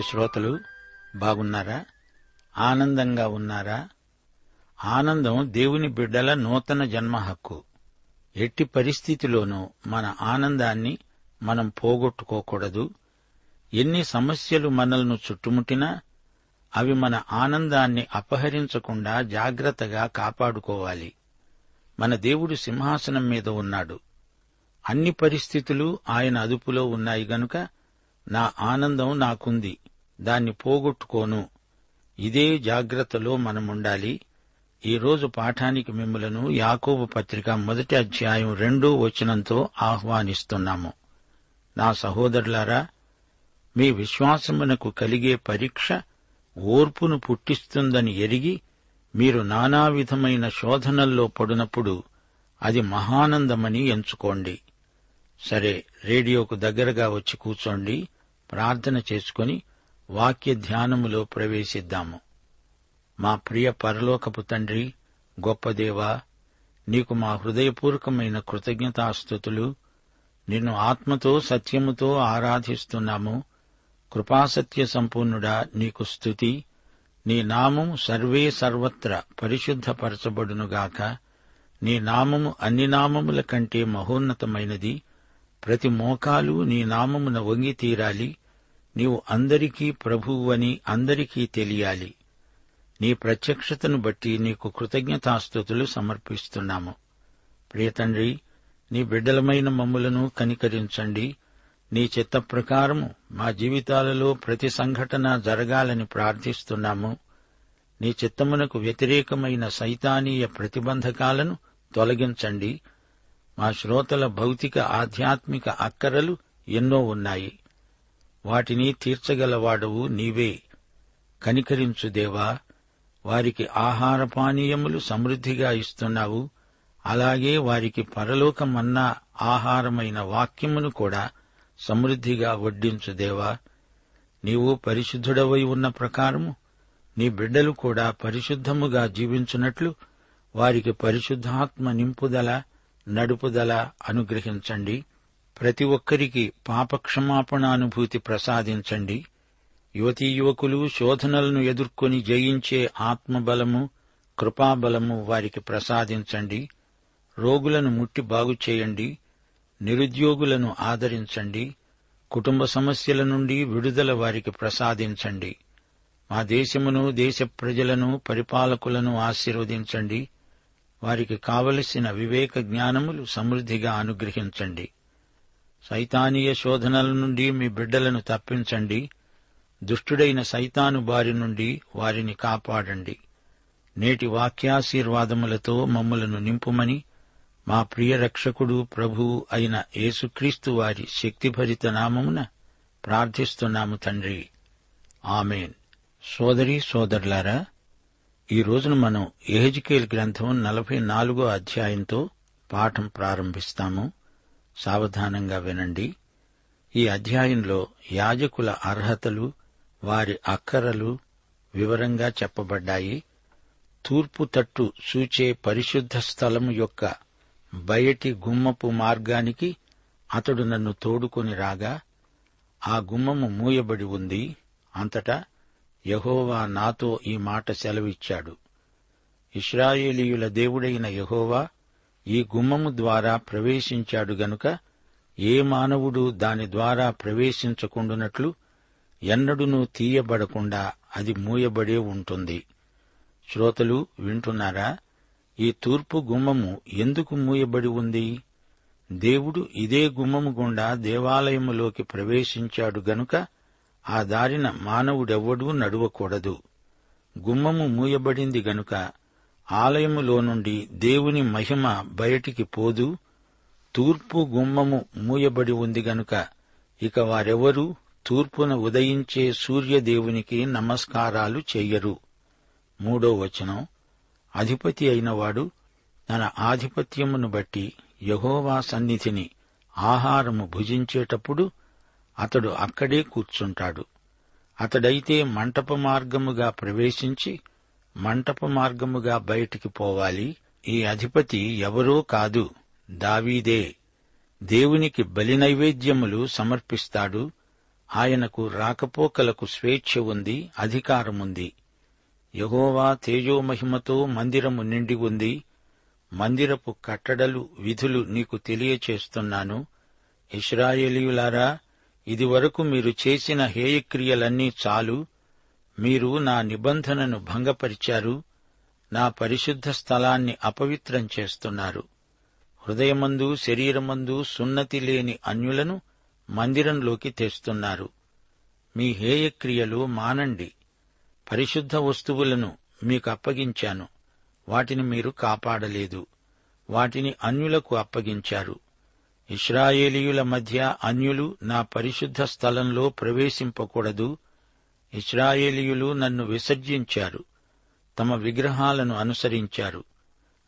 ప్రియ శ్రోతలు బాగున్నారా? ఆనందంగా ఉన్నారా? ఆనందం దేవుని బిడ్డల నూతన జన్మ హక్కు. ఎట్టి పరిస్థితిలోనూ మన ఆనందాన్ని మనం పోగొట్టుకోకూడదు. ఎన్ని సమస్యలు మనల్ని చుట్టుముట్టినా అవి మన ఆనందాన్ని అపహరించకుండా జాగ్రత్తగా కాపాడుకోవాలి. మన దేవుడు సింహాసనం మీద ఉన్నాడు. అన్ని పరిస్థితులు ఆయన అదుపులో ఉన్నాయి గనుక నా ఆనందం నాకుంది. దాన్ని పోగొట్టుకోను. ఇదే జాగ్రత్తలో మనముండాలి. ఈరోజు పాఠానికి మిమ్మలను యాకోబు పత్రిక మొదటి అధ్యాయం రెండో వచనంతో ఆహ్వానిస్తున్నాము. నా సహోదరులారా మీ విశ్వాసమునకు కలిగే పరీక్ష ఓర్పును పుట్టిస్తుందని ఎరిగి మీరు నానావిధమైన శోధనల్లో పడినప్పుడు అది మహానందమని ఎంచుకోండి. సరే రేడియోకు దగ్గరగా వచ్చి కూర్చోండి ప్రార్థన చేసుకుని వాక్య ధ్యానములో ప్రవేశిద్దాము. మా ప్రియ పరలోకపు తండ్రి గొప్పదేవా నీకు మా హృదయపూర్వకమైన కృతజ్ఞతాస్థుతులు నిన్ను ఆత్మతో సత్యముతో ఆరాధిస్తున్నాము. కృపాసత్య సంపూర్ణుడా నీకు స్తుతి. నీ నామం సర్వే సర్వత్ర పరిశుద్ధపరచబడునుగాక. నీ నామము అన్ని నామముల కంటే మహోన్నతమైనది. ప్రతి మోకాలు నీ నామమున వంగి తీరాలి. నీవు అందరికీ ప్రభువని అందరికీ తెలియాలి. నీ ప్రత్యక్షతను బట్టి నీకు కృతజ్ఞతాస్థుతులు సమర్పిస్తున్నాము. ప్రియతండ్రి నీ బిడ్డలమైన మమ్ములను కనికరించండి. నీ చిత్త ప్రకారము మా జీవితాలలో ప్రతి సంఘటన జరగాలని ప్రార్థిస్తున్నాము. నీ చిత్తమునకు వ్యతిరేకమైన సైతానీయ ప్రతిబంధకాలను తొలగించండి. మా శ్రోతల భౌతిక ఆధ్యాత్మిక అక్కరలు ఎన్నో ఉన్నాయి. వాటిని తీర్చగలవాడవు నీవే. కనికరించు దేవా వారికి ఆహార పానీయములు సమృద్ధిగా ఇస్తున్నావు. అలాగే వారికి పరలోకమన్నా ఆహారమైన వాక్యమును కూడా సమృద్ధిగా వడ్డించు దేవా. నీవు పరిశుద్ధుడవై ఉన్న ప్రకారము నీ బిడ్డలు కూడా పరిశుద్ధముగా జీవించున్నట్లు వారికి పరిశుద్ధాత్మ నింపుదల నడుపుదల అనుగ్రహించండి. ప్రతి ఒక్కరికి పాపక్షమాపణానుభూతి ప్రసాదించండి. యువతీ యువకులు శోధనలను ఎదుర్కొని జయించే ఆత్మబలము కృపాబలము వారికి ప్రసాదించండి. రోగులను ముట్టి బాగు చేయండి. నిరుద్యోగులను ఆదరించండి. కుటుంబ సమస్యల నుండి విడుదల వారికి ప్రసాదించండి. మా దేశమును దేశ ప్రజలను పరిపాలకులను ఆశీర్వదించండి. వారికి కావలసిన వివేక జ్ఞానములు సమృద్ధిగా అనుగ్రహించండి. సైతానీయ శోధనల నుండి మీ బిడ్డలను తప్పించండి. దుష్టుడైన సైతాను బారి నుండి వారిని కాపాడండి. నేటి వాక్యాశీర్వాదములతో మమ్ములను నింపుమని మా ప్రియ రక్షకుడు ప్రభువు అయిన యేసుక్రీస్తు వారి శక్తిభరిత నామమున ప్రార్థిస్తున్నాము తండ్రి. ఆమెన్. సోదరి సోదరులారా ఈ రోజున మనం ఎహెజ్కేల్ గ్రంథం నలభై నాలుగో అధ్యాయంతో పాఠం ప్రారంభిస్తాము. సావధానంగా వినండి. ఈ అధ్యాయంలో యాజకుల అర్హతలు వారి అక్కరలు వివరంగా చెప్పబడ్డాయి. తూర్పు తట్టు సూచే పరిశుద్ధ స్థలం యొక్క బయటి గుమ్మపు మార్గానికి అతడు నన్ను తోడుకొని రాగా ఆ గుమ్మము మూయబడి ఉంది. అంతటా యహోవా నాతో ఈ మాట సెలవిచ్చాడు. ఇస్రాయేలీయుల దేవుడైన యహోవా ఈ గుమ్మము ద్వారా ప్రవేశించాడు గనుక ఏ మానవుడు దాని ద్వారా ప్రవేశించకుండునట్లు ఎన్నడునూ తీయబడకుండా అది మూయబడే ఉంటుంది. శ్రోతలు వింటున్నారా? ఈ తూర్పు గుమ్మము ఎందుకు మూయబడి ఉంది? దేవుడు ఇదే గుమ్మము గుండా దేవాలయములోకి ప్రవేశించాడు గనుక ఆ దారిన మానవుడెవ్వడూ నడువకూడదు. గుమ్మము మూయబడింది గనుక ఆలయములో నుండి దేవుని మహిమ బయటికి పోదు తూర్పు గుమ్మము మూయబడి ఉంది గనుక ఇక వారెవరూ తూర్పున ఉదయించే సూర్యదేవునికి నమస్కారాలు చెయ్యరు మూడో వచనం. అధిపతి అయినవాడు తన ఆధిపత్యమును బట్టి యహోవా సన్నిధిని ఆహారము భుజించేటప్పుడు అతడు అక్కడే కూర్చుంటాడు. అతడైతే మంటప మార్గముగా ప్రవేశించి మంటప మార్గముగా బయటికి పోవాలి. ఈ అధిపతి ఎవరో కాదు. దావీదే. దేవునికి బలి నైవేద్యములు సమర్పిస్తాడు. ఆయనకు రాకపోకలకు స్వేచ్ఛ ఉంది అధికారముంది. యహోవా తేజోమహిమతో మందిరము నిండి ఉంది. మందిరపు కట్టడలు విధులు నీకు తెలియచేస్తున్నాను. ఇస్రాయేలీయులారా ఇదివరకు మీరు చేసిన హేయక్రియలన్నీ చాలు. మీరు నా నిబంధనను భంగపరిచారు నా పరిశుద్ధ స్థలాన్ని అపవిత్రం చేస్తున్నారు. హృదయమందు శరీరమందు సున్నతి లేని అన్యులను మందిరంలోకి తెస్తున్నారు. మీ హేయక్రియలు మానండి. పరిశుద్ధ వస్తువులను మీకు అప్పగించాను. వాటిని మీరు కాపాడలేదు. వాటిని అన్యులకు అప్పగించారు. ఇస్రాయేలీయుల మధ్య అన్యులు నా పరిశుద్ధ స్థలంలో ప్రవేశింపకూడదు. ఇస్రాయేలీయులు నన్ను విసర్జించారు. తమ విగ్రహాలను అనుసరించారు.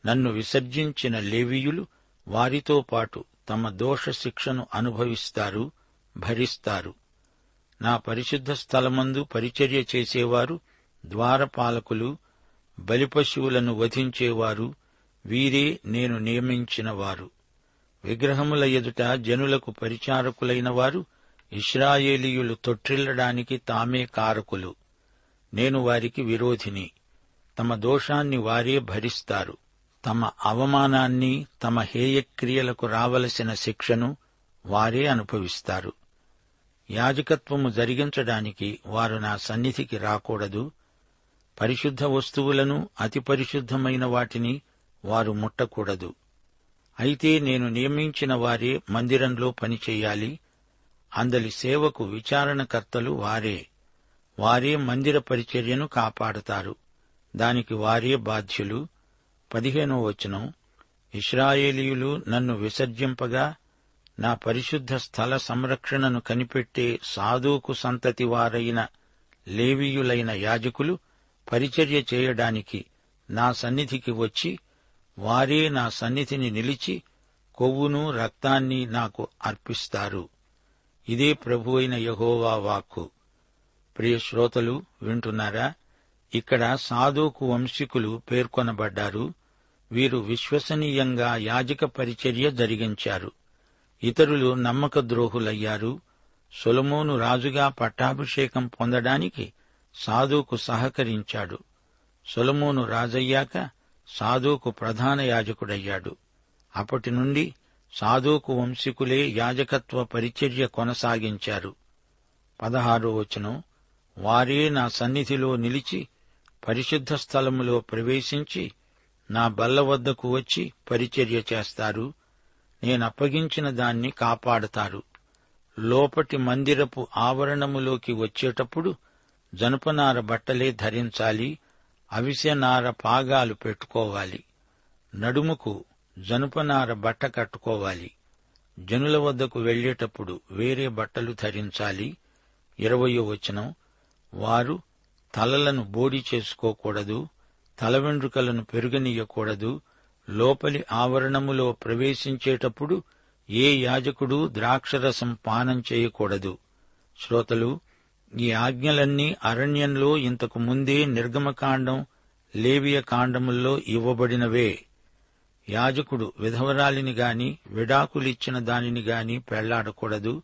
నన్ను విసర్జించిన లేవీయులు వారితో పాటు తమ దోష శిక్షను అనుభవిస్తారు భరిస్తారు. నా పరిశుద్ధ స్థలమందు పరిచర్య చేసేవారు ద్వారపాలకులు బలిపశువులను వధించేవారు వీరే నేను నియమించిన వారు విగ్రహముల ఎదుట జనులకు పరిచారకులైన వారు ఇస్రాయేలీయులు తొట్టిల్లడానికి తామే కారకులు. నేను వారికి విరోధిని. తమ దోషాన్ని వారే భరిస్తారు. తమ అవమానాన్ని తమ హేయక్రియలకు రావలసిన శిక్షను వారే అనుభవిస్తారు. యాజకత్వము జరిగించడానికి వారు నా సన్నిధికి రాకూడదు. పరిశుద్ధ వస్తువులను అతి పరిశుద్ధమైన వాటిని వారు ముట్టకూడదు. అయితే నేను నియమించిన వారే మందిరంలో పనిచేయాలి. అందలి సేవకు విచారణకర్తలు వారే. వారే మందిర పరిచర్యను కాపాడతారు. దానికి వారే బాధ్యులు. పదిహేనో వచనం. ఇస్రాయేలీయులు నన్ను విసర్జింపగా నా పరిశుద్ధ స్థల సంరక్షణను కనిపెట్టే సాధుకు సంతతి వారైన లేవీయులైన యాజకులు పరిచర్య చేయడానికి నా సన్నిధికి వచ్చి వారే నా సన్నిధిని నిలిచి కొవ్వును రక్తాన్ని నాకు అర్పిస్తారు. ఇదే ప్రభు అయిన యహోవా వాక్కు. ప్రియ శ్రోతలు వింటున్నారా? ఇక్కడ సాధుకు వంశీకులు పేర్కొనబడ్డారు. వీరు విశ్వసనీయంగా యాజక పరిచర్య జరిగించారు. ఇతరులు నమ్మక ద్రోహులయ్యారు సొలమోను రాజుగా పట్టాభిషేకం పొందడానికి సాధుకు సహకరించాడు. సొలమోను రాజయ్యాక సాధుకు ప్రధాన యాజకుడయ్యాడు. అప్పటి నుండి సాధుకు వంశీకులే యాజకత్వ పరిచర్య కొనసాగించారు. పదహారో వచనం వారే నా సన్నిధిలో నిలిచి పరిశుద్ధ స్థలములో ప్రవేశించి నా బల్ల వద్దకు వచ్చి పరిచర్య చేస్తారు. నేనప్పగించిన దాన్ని కాపాడతారు. లోపటి మందిరపు ఆవరణములోకి వచ్చేటప్పుడు జనపనార బట్టలే ధరించాలి అవిసెనార పాగాలు పెట్టుకోవాలి. నడుముకు జనుపనార బట్ట కట్టుకోవాలి. జనుల వద్దకు వెళ్ళేటప్పుడు వేరే బట్టలు ధరించాలి. ఇరవయో వచనం. వారు తలలను బోడి చేసుకోకూడదు తల వెండ్రుకలను పెరుగనీయకూడదు. లోపలి ఆవరణములో ప్రవేశించేటప్పుడు ఏ యాజకుడు ద్రాక్షరసం పానం చేయకూడదు. శ్రోతలు ఈ ఆజ్ఞలన్నీ అరణ్యంలో ఇంతకు ముందే నిర్గమకాండం లేవియ కాండముల్లో ఇవ్వబడినవే. యాజకుడు విధవరాలిని గాని విడాకులిచ్చిన దానిని గాని పెళ్ళాడకూడదు.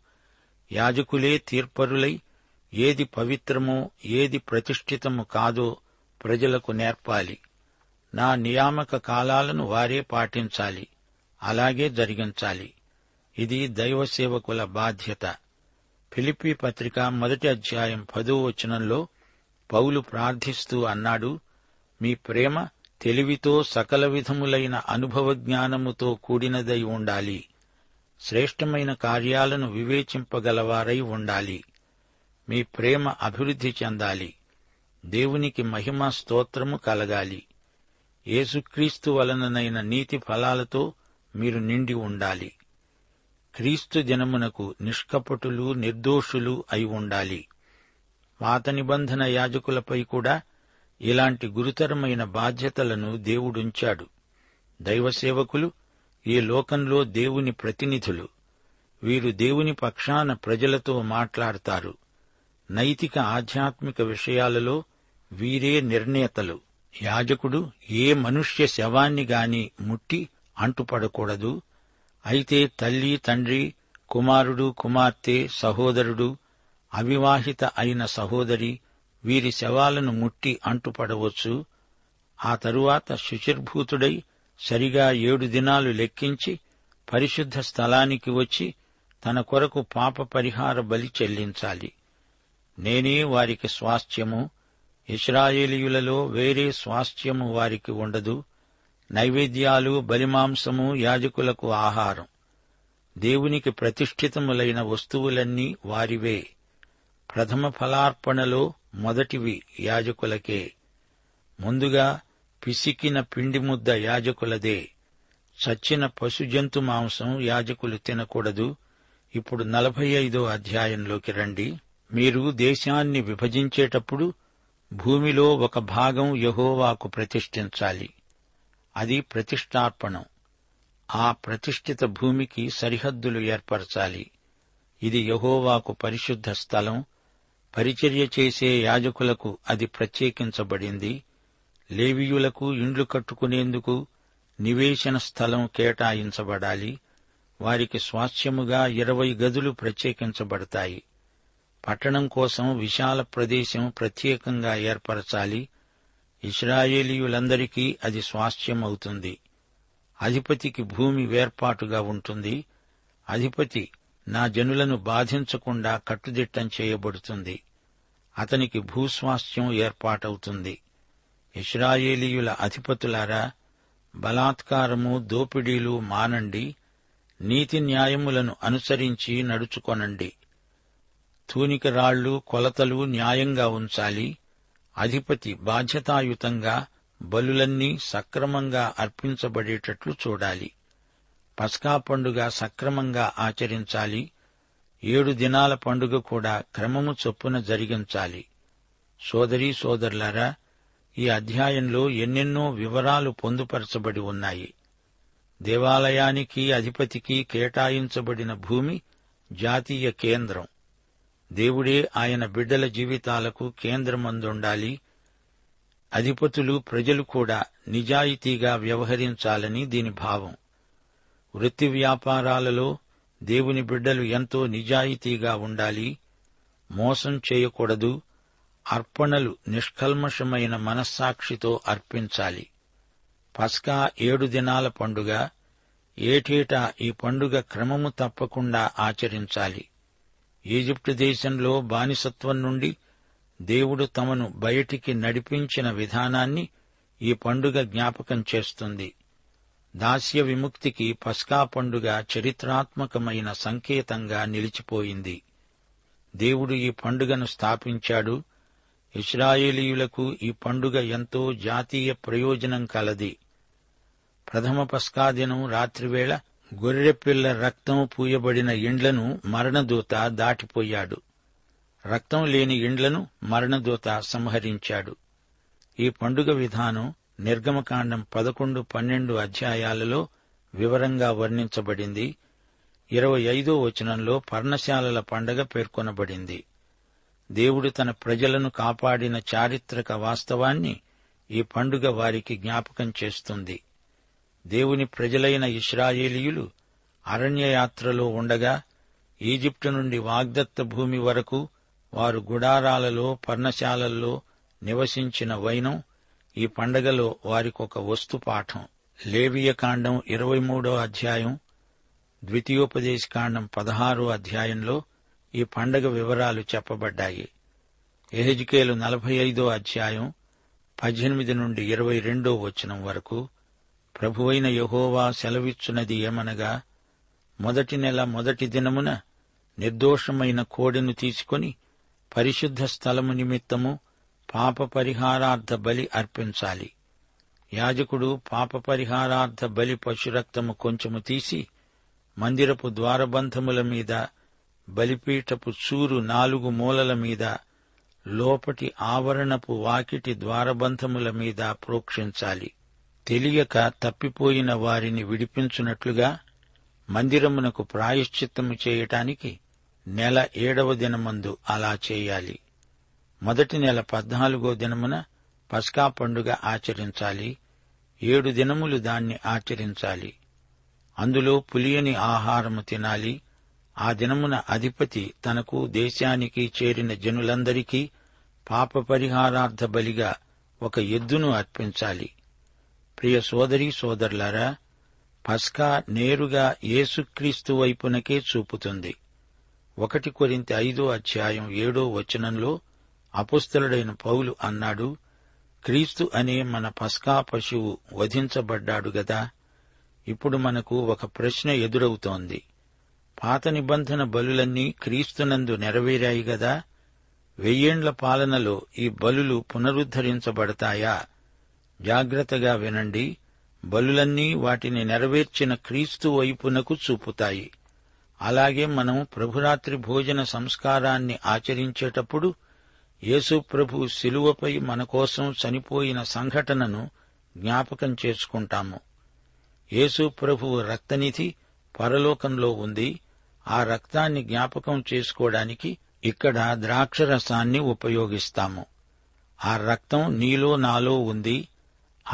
యాజకులే తీర్పరులై ఏది పవిత్రమో ఏది ప్రతిష్ఠితము కాదో ప్రజలకు నేర్పాలి. నా నియామక కాలాలను వారే పాటించాలి. అలాగే జరిగించాలి. ఇది దైవ సేవకుల బాధ్యత. ఫిలిపి పత్రిక మొదటి అధ్యాయం పదో వచనంలో పౌలు ప్రార్థిస్తూ అన్నాడు మీ ప్రేమ తెలివితో సకల విధములైన అనుభవ జ్ఞానముతో కూడినదై ఉండాలి. శ్రేష్టమైన కార్యాలను వివేచింపగలవారై ఉండాలి. మీ ప్రేమ అభివృద్ధి చెందాలి. దేవునికి మహిమ స్తోత్రము కలగాలి. యేసుక్రీస్తు వలననైన నీతి ఫలాలతో మీరు నిండి ఉండాలి. క్రీస్తు జనమునకు నిష్కపటులు నిర్దోషులు అయి ఉండాలి. పాత నిబంధన యాజకులపై కూడా ఇలాంటి గురుతరమైన బాధ్యతలను దేవుడుంచాడు. దైవసేవకులు ఈ లోకంలో దేవుని ప్రతినిధులు. వీరు దేవుని పక్షాన ప్రజలతో మాట్లాడతారు. నైతిక ఆధ్యాత్మిక విషయాలలో వీరే నిర్ణేతలు. యాజకుడు ఏ మనుష్య శవాన్ని గాని ముట్టి అంటుపడకూడదు. అయితే తల్లి తండ్రి కుమారుడు కుమార్తె సహోదరుడు అవివాహిత అయిన సహోదరి వీరి శవాలను ముట్టి అంటుపడవచ్చు. ఆ తరువాత శుచిర్భూతుడై సరిగా ఏడు దినాలు లెక్కించి పరిశుద్ధ స్థలానికి వచ్చి తన కొరకు పాప పరిహార బలి చెల్లించాలి. నేనే వారికి స్వాస్థ్యము. ఇస్రాయేలీయులలో వేరే స్వాస్థ్యము వారికి ఉండదు. నైవేద్యాలు బలిమాంసము యాజకులకు ఆహారం. దేవునికి ప్రతిష్ఠితములైన వస్తువులన్నీ వారివే. ప్రథమ ఫలార్పణలో మొదటివి యాజకులకే. ముందుగా పిసికిన పిండి ముద్ద యాజకులదే. చచ్చిన పశుజంతు మాంసం యాజకులు తినకూడదు. ఇప్పుడు నలభై ఐదో అధ్యాయంలోకి రండి. మీరు దేశాన్ని విభజించేటప్పుడు భూమిలో ఒక భాగం యహోవాకు ప్రతిష్ఠించాలి. అది ప్రతిష్టార్పణం ఆ ప్రతిష్ఠిత భూమికి సరిహద్దులు ఏర్పరచాలి. ఇది యహోవాకు పరిశుద్ధ స్థలం. పరిచర్య చేసే యాజకులకు అది ప్రత్యేకించబడింది. లేవీయులకు ఇండ్లు కట్టుకునేందుకు నివేశన స్థలం కేటాయించబడాలి. వారికి స్వాస్థ్యముగా ఇరవై గదులు ప్రత్యేకించబడతాయి. పట్టణం కోసం విశాల ప్రదేశం ప్రత్యేకంగా ఏర్పరచాలి. ఇస్రాయేలీయులందరికీ అది స్వాస్థ్యమవుతుంది అధిపతికి భూమి వేర్పాటుగా ఉంటుంది. అధిపతి నా జనులను బాధించకుండా కట్టుదిట్టం చేయబడుతుంది. అతనికి భూస్వాస్థ్యం ఏర్పాటవుతుంది. ఇస్రాయేలీయుల అధిపతులారా బలాత్కారము దోపిడీలు మానండి. నీతి న్యాయములను అనుసరించి నడుచుకొనండి. తూనిక రాళ్ళు కొలతలు న్యాయంగా ఉంచాలి. అధిపతి బాధ్యతాయుతంగా బలులన్నీ సక్రమంగా అర్పించబడేటట్లు చూడాలి. పస్కా పండుగ సక్రమంగా ఆచరించాలి. ఏడు దినాల పండుగ కూడా క్రమము చొప్పున జరిగించాలి. సోదరీ సోదరులారా ఈ అధ్యాయంలో ఎన్నెన్నో వివరాలు పొందుపరచబడి ఉన్నాయి. దేవాలయానికి అధిపతికి కేటాయించబడిన భూమి జాతీయ కేంద్రం. దేవుడే ఆయన బిడ్డల జీవితాలకు కేంద్రమందుండాలి. అధిపతులు ప్రజలు కూడా నిజాయితీగా వ్యవహరించాలని దీని భావం. వృత్తి వ్యాపారాలలో దేవుని బిడ్డలు ఎంతో నిజాయితీగా ఉండాలి. మోసం చేయకూడదు. అర్పణలు నిష్కల్మషమైన మనస్సాక్షితో అర్పించాలి. పస్కా ఏడు దినాల పండుగ. ఏటేటా ఈ పండుగ క్రమము తప్పకుండా ఆచరించాలి. ఈజిప్టు దేశంలో బానిసత్వం నుండి దేవుడు తమను బయటికి నడిపించిన విధానాన్ని ఈ పండుగ జ్ఞాపకం చేస్తుంది. దాస్య విముక్తికి పస్కా పండుగ చరిత్రాత్మకమైన సంకేతంగా నిలిచిపోయింది. దేవుడు ఈ పండుగను స్థాపించాడు. ఇస్రాయేలీయులకు ఈ పండుగ ఎంతో జాతీయ ప్రయోజనం కలది. ప్రథమ పస్కాదినం రాత్రివేళ గొర్రెపిల్ల రక్తం పూయబడిన ఇండ్లను మరణదూత దాటిపోయాడు. రక్తం లేని ఇండ్లను మరణదూత సంహరించాడు. ఈ పండుగ విధానం నిర్గమకాండం పదకొండు పన్నెండు అధ్యాయాలలో వివరంగా వర్ణించబడింది. ఇరవై ఐదో వచనంలో పర్ణశాలల పండగ పేర్కొనబడింది. దేవుడు తన ప్రజలను కాపాడిన చారిత్రక వాస్తవాన్ని ఈ పండుగ వారికి జ్ఞాపకం చేస్తుంది. దేవుని ప్రజలైన ఇస్రాయేలీయులు అరణ్యయాత్రలో ఉండగా ఈజిప్టు నుండి వాగ్దత్త భూమి వరకు వారు గుడారాలలో పర్ణశాలల్లో నివసించిన వైనం ఈ పండగలో వారికొక లేవియ లేవియకాండం ఇరవై మూడో అధ్యాయం ద్వితీయోపదేశకాండం పదహారో అధ్యాయంలో ఈ పండగ వివరాలు చెప్పబడ్డాయి. ఎహెజ్కేలు నలభై ఐదో అధ్యాయం పద్దెనిమిది నుండి ఇరవై రెండో వచనం వరకు ప్రభువైన యహోవా సెలవిచ్చున్నది ఏమనగా మొదటి నెల మొదటి దినమున నిర్దోషమైన కోడెను తీసుకొని పరిశుద్ధ స్థలము నిమిత్తము పాప పరిహారార్థ బలి అర్పించాలి. యాజకుడు పాప పరిహారార్థ బలి పశురక్తము కొంచెము తీసి మందిరపు ద్వారబంధముల మీద బలిపీఠపు చూరు నాలుగు మూలల మీద లోపటి ఆవరణపు వాకిటి ద్వారబంధముల మీద ప్రోక్షించాలి. తెలియక తప్పిపోయిన వారిని విడిపించున్నట్లుగా మందిరమునకు ప్రాయశ్చిత్తము చేయటానికి నెల ఏడవ దినమందు అలా చేయాలి. మొదటి నెల పద్నాలుగో దినమున పస్కా పండుగ ఆచరించాలి. ఏడు దినములు దాన్ని ఆచరించాలి. అందులో పులియని ఆహారము తినాలి. ఆ దినమున అధిపతి తనకు దేశానికి చేరిన జనులందరికీ పాప పరిహారార్థ బలిగా ఒక ఎద్దును అర్పించాలి. ప్రియ సోదరి సోదరులారా పస్కా నేరుగా యేసుక్రీస్తు వైపునకే చూపుతుంది. ఒకటి కొరింత ఐదో అధ్యాయం ఏడో వచనంలో అపుస్తలుడైన పౌలు అన్నాడు క్రీస్తు అనే మన పస్కా పశువు వధించబడ్డాడు గదా ఇప్పుడు మనకు ఒక ప్రశ్న ఎదురవుతోంది. పాత నిబంధన బలులన్నీ క్రీస్తునందు నెరవేరాయి గదా వెయ్యేండ్ల పాలనలో ఈ బలులు పునరుద్ధరించబడతాయా? జాగ్రత్తగా వినండి బలులన్నీ వాటిని నెరవేర్చిన క్రీస్తు వైపునకు చూపుతాయి. అలాగే మనం ప్రభురాత్రి భోజన సంస్కారాన్ని ఆచరించేటప్పుడు యేసుప్రభు శిలువపై మన కోసం చనిపోయిన సంఘటనను జ్ఞాపకం చేసుకుంటాము. యేసుప్రభు రక్తనిధి పరలోకంలో ఉంది. ఆ రక్తాన్ని జ్ఞాపకం చేసుకోవడానికి ఇక్కడ ద్రాక్షరసాన్ని ఉపయోగిస్తాము. ఆ రక్తం నీలో నాలో ఉంది.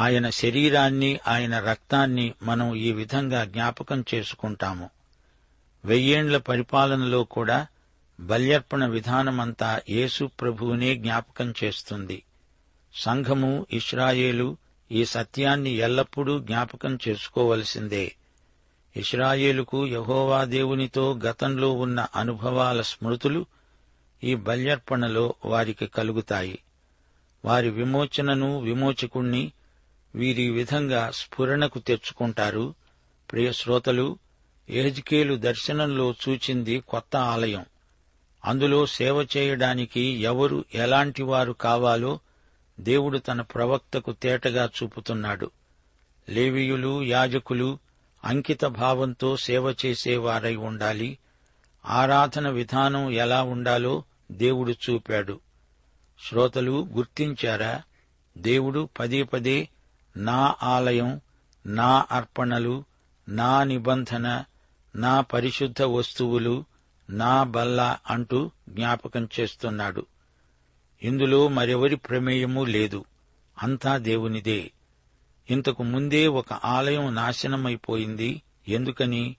ఆయన శరీరాన్ని ఆయన రక్తాన్ని మనం ఈ విధంగా జ్ఞాపకం చేసుకుంటాము. వెయ్యేండ్ల పరిపాలనలో కూడా బల్యర్పణ విధానమంతా యేసు ప్రభువునే జ్ఞాపకం చేస్తుంది. సంఘము ఇస్రాయేలు ఈ సత్యాన్ని ఎల్లప్పుడూ జ్ఞాపకం చేసుకోవలసిందే. ఇస్రాయేలుకు యహోవా దేవునితో గతంలో ఉన్న అనుభవాల స్మృతులు ఈ బల్యర్పణలో వారికి కలుగుతాయి. వారి విమోచనను విమోచకుణ్ణి వీరి విధంగా స్ఫురణకు తెచ్చుకుంటారు. ప్రియ శ్రోతలు ఏజ్కేలు దర్శనంలో చూచింది కొత్త ఆలయం. అందులో సేవ చేయడానికి ఎవరు ఎలాంటి వారు కావాలో దేవుడు తన ప్రవక్తకు తేటగా చూపుతున్నాడు. లేవీయులు యాజకులు అంకిత భావంతో సేవ చేసేవారై ఉండాలి. ఆరాధన విధానం ఎలా ఉండాలో దేవుడు చూపాడు. శ్రోతలు గుర్తించారా? దేవుడు పదే పదే నా ఆలయం నా అర్పణలు నా నిబంధన నా పరిశుద్ధ వస్తువులు నా బల్ల అంటూ జ్ఞాపకం చేస్తున్నాడు. ఇందులో మరెవరి ప్రమేయమూ లేదు. అంతా దేవునిదే. ఇంతకు ముందే ఒక ఆలయం నాశనమైపోయింది. ఎందుకని?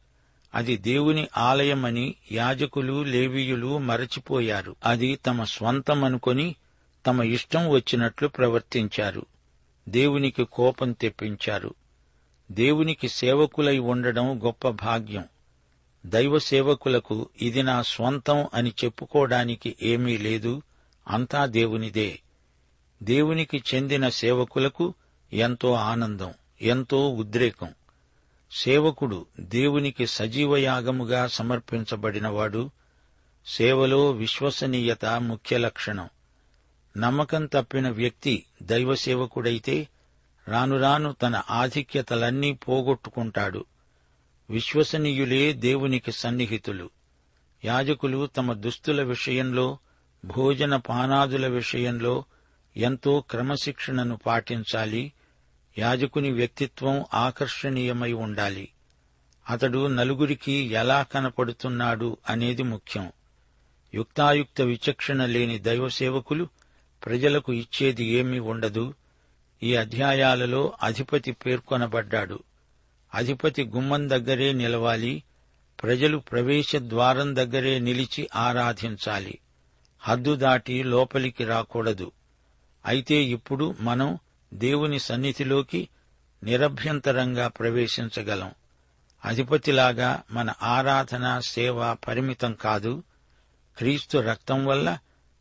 అది దేవుని ఆలయమని యాజకులు లేవీయులు మరచిపోయారు. అది తమ స్వంతమనుకొని తమ ఇష్టం వచ్చినట్లు ప్రవర్తించారు. దేవునికి కోపం తెప్పించారు. దేవునికి సేవకులై ఉండడం గొప్ప భాగ్యం. దైవ సేవకులకు ఇది నా స్వంతం అని చెప్పుకోవడానికి ఏమీ లేదు అంతా దేవునిదే. దేవునికి చెందిన సేవకులకు ఎంతో ఆనందం ఎంతో ఉద్రేకం. సేవకుడు దేవునికి సజీవయాగముగా సమర్పించబడినవాడు సేవలో విశ్వసనీయత ముఖ్య లక్షణం. నమ్మకం తప్పిన వ్యక్తి దైవ సేవకుడైతే రాను రాను తన ఆధిక్యతలన్నీ పోగొట్టుకుంటాడు. విశ్వసనీయులే దేవునికి సన్నిహితులు. యాజకులు తమ దుస్తుల విషయంలో భోజన పానాదుల విషయంలో ఎంతో క్రమశిక్షణను పాటించాలి. యాజకుని వ్యక్తిత్వం ఆకర్షణీయమై ఉండాలి. అతడు నలుగురికి ఎలా కనపడుతున్నాడు అనేది ముఖ్యం. యుక్తాయుక్త విచక్షణ లేని దైవ సేవకులు ప్రజలకు ఇచ్చేది ఏమీ ఉండదు. ఈ అధ్యాయాలలో అధిపతి పేర్కొనబడ్డాడు. అధిపతి గుమ్మం దగ్గరే నిలవాలి ప్రజలు ప్రవేశ ద్వారం దగ్గరే నిలిచి ఆరాధించాలి. హద్దు దాటి లోపలికి రాకూడదు. అయితే ఇప్పుడు మనం దేవుని సన్నిధిలోకి నిరభ్యంతరంగా ప్రవేశించగలం. అధిపతిలాగా మన ఆరాధన సేవ పరిమితం కాదు. క్రీస్తు రక్తం వల్ల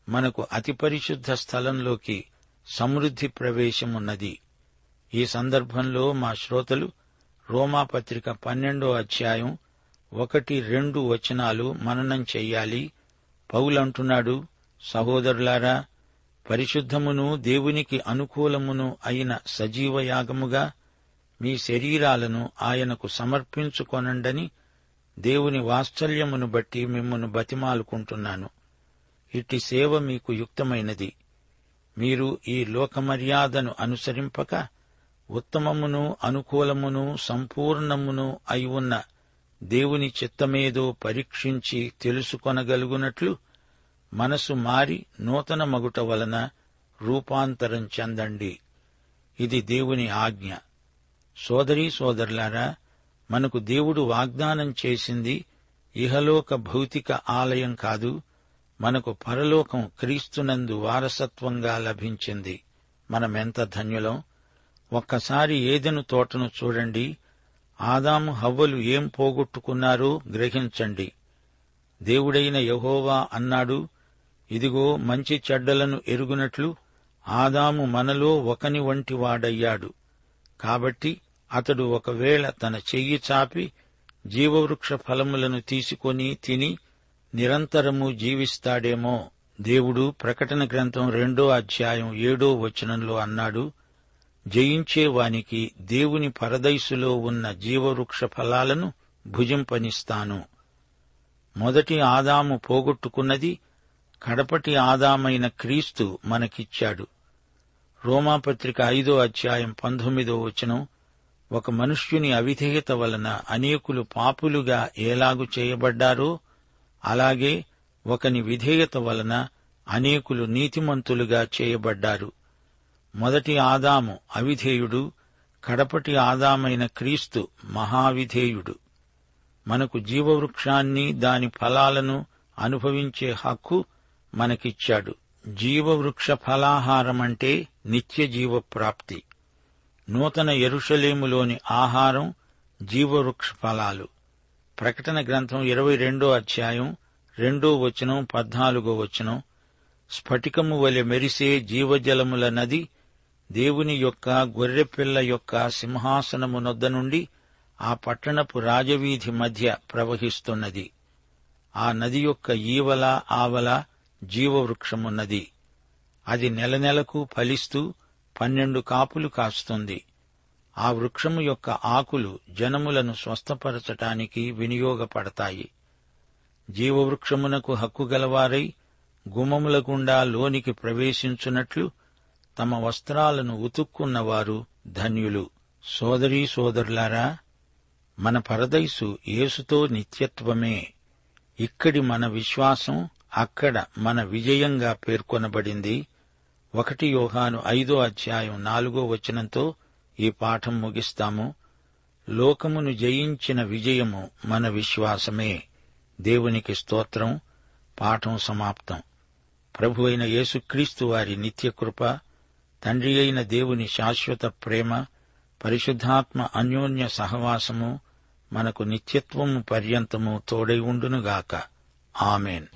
మనకు అతి పరిశుద్ధ స్థలంలోకి సమృద్ధి ప్రవేశమున్నది. ఈ సందర్భంలో మా శ్రోతలు రోమాపత్రిక పన్నెండో అధ్యాయం ఒకటి రెండు వచనాలు మననం చెయ్యాలి. పౌలంటున్నాడు సహోదరులారా పరిశుద్ధమును దేవునికి అనుకూలమును అయిన సజీవయాగముగా మీ శరీరాలను ఆయనకు సమర్పించుకొనండని దేవుని వాత్సల్యమును బట్టి మిమ్మను బతిమాలుకుంటున్నాను. ఇట్టి సేవ మీకు యుక్తమైనది. మీరు ఈ లోకమర్యాదను అనుసరింపక ఉత్తమమును అనుకూలమును సంపూర్ణమును అయి ఉన్న దేవుని చిత్తమేదో పరీక్షించి తెలుసుకొనగలుగునట్లు మనసు మారి నూతన మగుట వలన రూపాంతరం చెందండి. ఇది దేవుని ఆజ్ఞ. సోదరీ సోదరులారా మనకు దేవుడు వాగ్దానం చేసింది ఇహలోక భౌతిక ఆలయం కాదు మనకు పరలోకం క్రీస్తునందు వారసత్వంగా లభించింది. మనమెంత ధన్యులం? ఒక్కసారి ఏదెను తోటను చూడండి. ఆదాము హవ్వలు ఏం పోగొట్టుకున్నారో గ్రహించండి. దేవుడైన యహోవా అన్నాడు ఇదిగో మంచి చెడ్డలను ఎరుగునట్లు ఆదాము మనలో ఒకని వంటి వాడయ్యాడు. కాబట్టి అతడు ఒకవేళ తన చెయ్యి చాపి జీవవృక్ష ఫలములను తీసుకొని తిని నిరంతరము జీవిస్తాడేమో. దేవుడు ప్రకటన గ్రంథం రెండో అధ్యాయం ఏడో వచనంలో అన్నాడు జయించేవానికి దేవుని పరదైసులో ఉన్న జీవవృక్ష ఫలాలను భుజింపనిస్తాను. మొదటి ఆదాము పోగొట్టుకున్నది కడపటి ఆదామైన క్రీస్తు మనకిచ్చాడు. రోమాపత్రిక ఐదో అధ్యాయం పంతొమ్మిదో వచనం ఒక మనుష్యుని అవిధేయత వలన అనేకులు పాపులుగా ఏలాగు చేయబడ్డారో అలాగే ఒకని విధేయత వలన అనేకులు నీతిమంతులుగా చేయబడ్డారు. మొదటి ఆదాము అవిధేయుడు కడపటి ఆదామైన క్రీస్తు మహావిధేయుడు. మనకు జీవవృక్షాన్ని దాని ఫలాలను అనుభవించే హక్కు మనకిచ్చాడు. జీవవృక్ష ఫలాహారమంటే నిత్య జీవ ప్రాప్తి నూతన ఎరుషలేములోని ఆహారం జీవవృక్ష ఫలాలు. ప్రకటన గ్రంథం ఇరవై రెండో అధ్యాయం రెండో వచనం పద్నాలుగో వచనం. స్ఫటికము వలె మెరిసే జీవజలముల నది దేవుని యొక్క గొర్రెపిల్ల యొక్క సింహాసనము నొద్ద నుండి ఆ పట్టణపు రాజవీధి మధ్య ప్రవహిస్తున్నది. ఆ నది యొక్క ఈవల ఆవల జీవవృక్షమున్నది. అది నెల నెలకు ఫలిస్తూ పన్నెండు కాపులు కాస్తుంది. ఆ వృక్షము యొక్క ఆకులు జనములను స్వస్థపరచటానికి వినియోగపడతాయి. జీవవృక్షమునకు హక్కు గలవారై గుమముల గుండా లోనికి ప్రవేశించున్నట్లు తమ వస్త్రాలను ఉతుక్కున్నవారు ధన్యులు. సోదరీ సోదరులారా మన పరదైసు యేసుతో నిత్యత్వమే. ఇక్కడి మన విశ్వాసం అక్కడ మన విజయంగా పేర్కొనబడింది. ఒకటి యోహాను ఐదో అధ్యాయం నాలుగో వచనంతో ఈ పాఠం ముగిస్తాము. లోకమును జయించిన విజయము మన విశ్వాసమే. దేవునికి స్తోత్రం. పాఠం సమాప్తం. ప్రభు అయిన యేసుక్రీస్తు వారి నిత్యకృప తండ్రి అయిన దేవుని శాశ్వత ప్రేమ పరిశుద్ధాత్మ అన్యోన్య సహవాసము మనకు నిత్యత్వము పర్యంతము తోడై ఉండునుగాక. ఆమెన్.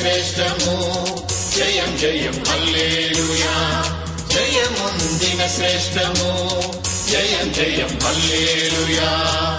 శ్రేష్టము. జయం జయం హల్లేలుయా. జయముందిన శ్రేష్టము. జయం జయం హల్లేలుయా.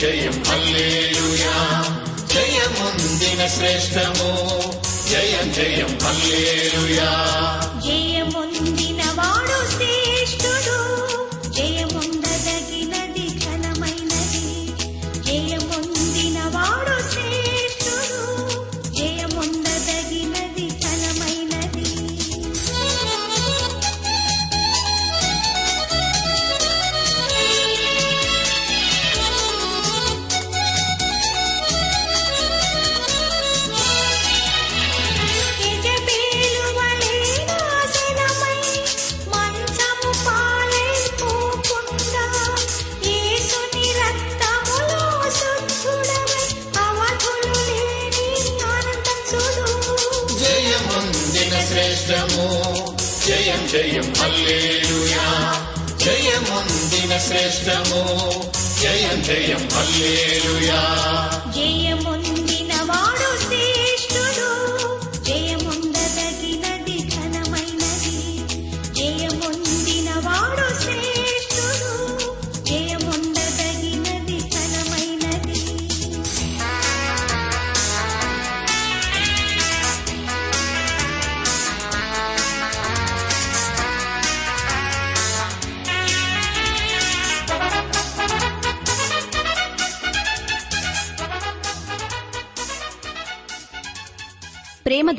జయం జయం హల్లేలుయా జయముందిన శ్రేష్టము. జయం జయం హల్లేలుయా. జయముందిన శ్రేష్టము. జయం జయం హల్లేలుయా. జయముందిన శ్రేష్టము. జయం జయం హల్లేలుయా. జయముందిన వాడు